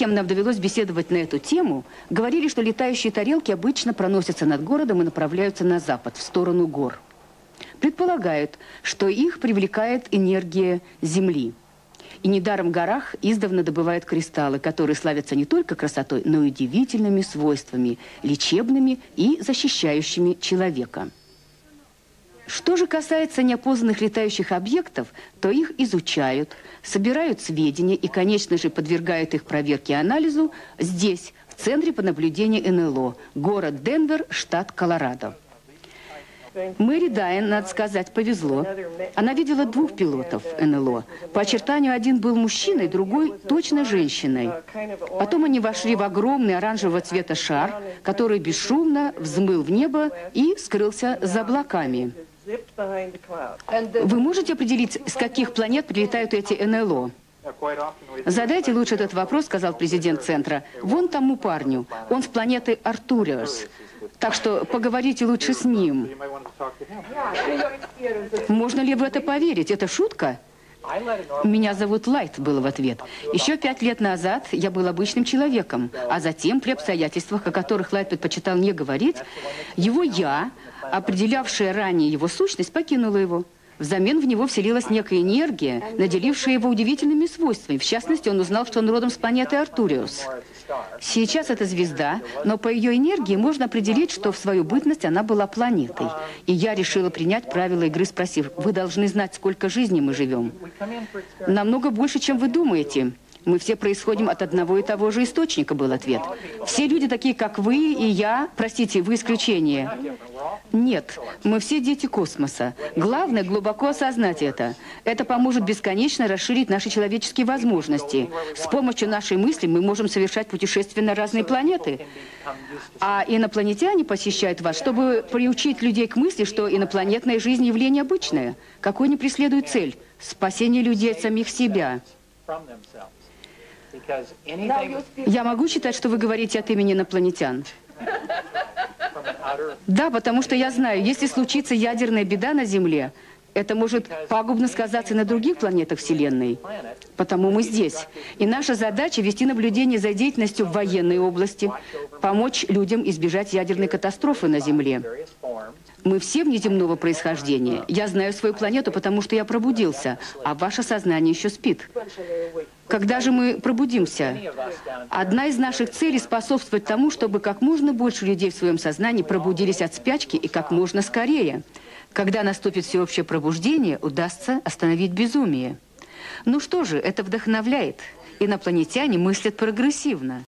кем нам довелось беседовать на эту тему, говорили, что летающие тарелки обычно проносятся над городом и направляются на запад, в сторону гор. Предполагают, что их привлекает энергия Земли. И недаром в горах издавна добывают кристаллы, которые славятся не только красотой, но и удивительными свойствами, лечебными и защищающими человека. Что же касается неопознанных летающих объектов, то их изучают, собирают сведения и, конечно же, подвергают их проверке и анализу здесь, в Центре по наблюдению НЛО, город Денвер, штат Колорадо. Мэри Дайен, надо сказать, повезло. Она видела двух пилотов НЛО. По очертанию один был мужчиной, другой точно женщиной. Потом они вошли в огромный оранжевого цвета шар, который бесшумно взмыл в небо и скрылся за облаками. Вы можете определить, с каких планет прилетают эти НЛО? Задайте лучше этот вопрос, сказал президент центра. Вон тому парню. Он с планеты Артуриус. Так что поговорите лучше с ним. Можно ли в это поверить? Это шутка? Меня зовут Лайт, был в ответ. Еще пять лет назад я был обычным человеком, а затем, при обстоятельствах, о которых Лайт предпочитал не говорить, его «я», определявшая ранее его сущность, покинула его. Взамен в него вселилась некая энергия, наделившая его удивительными свойствами. В частности, он узнал, что он родом с планеты Артуриус. Сейчас это звезда, но по ее энергии можно определить, что в свою бытность она была планетой. И я решила принять правила игры, спросив, вы должны знать, сколько жизней мы живем. Намного больше, чем вы думаете. Мы все происходим от одного и того же источника, был ответ. Все люди такие, как вы и я, простите, вы исключение. Нет, мы все дети космоса. Главное глубоко осознать это. Это поможет бесконечно расширить наши человеческие возможности. С помощью нашей мысли мы можем совершать путешествия на разные планеты. А инопланетяне посещают вас, чтобы приучить людей к мысли, что инопланетная жизнь явление обычное. Какой не преследует цель? Спасение людей от самих себя. Я могу считать, что вы говорите от имени инопланетян? Да, потому что я знаю, если случится ядерная беда на Земле, это может пагубно сказаться на других планетах Вселенной. Потому мы здесь. И наша задача – вести наблюдение за деятельностью в военной области, помочь людям избежать ядерной катастрофы на Земле. Мы все внеземного происхождения. Я знаю свою планету, потому что я пробудился, а ваше сознание еще спит. Когда же мы пробудимся? Одна из наших целей – способствовать тому, чтобы как можно больше людей в своем сознании пробудились от спячки и как можно скорее. Когда наступит всеобщее пробуждение, удастся остановить безумие. Ну что же, это вдохновляет. Инопланетяне мыслят прогрессивно.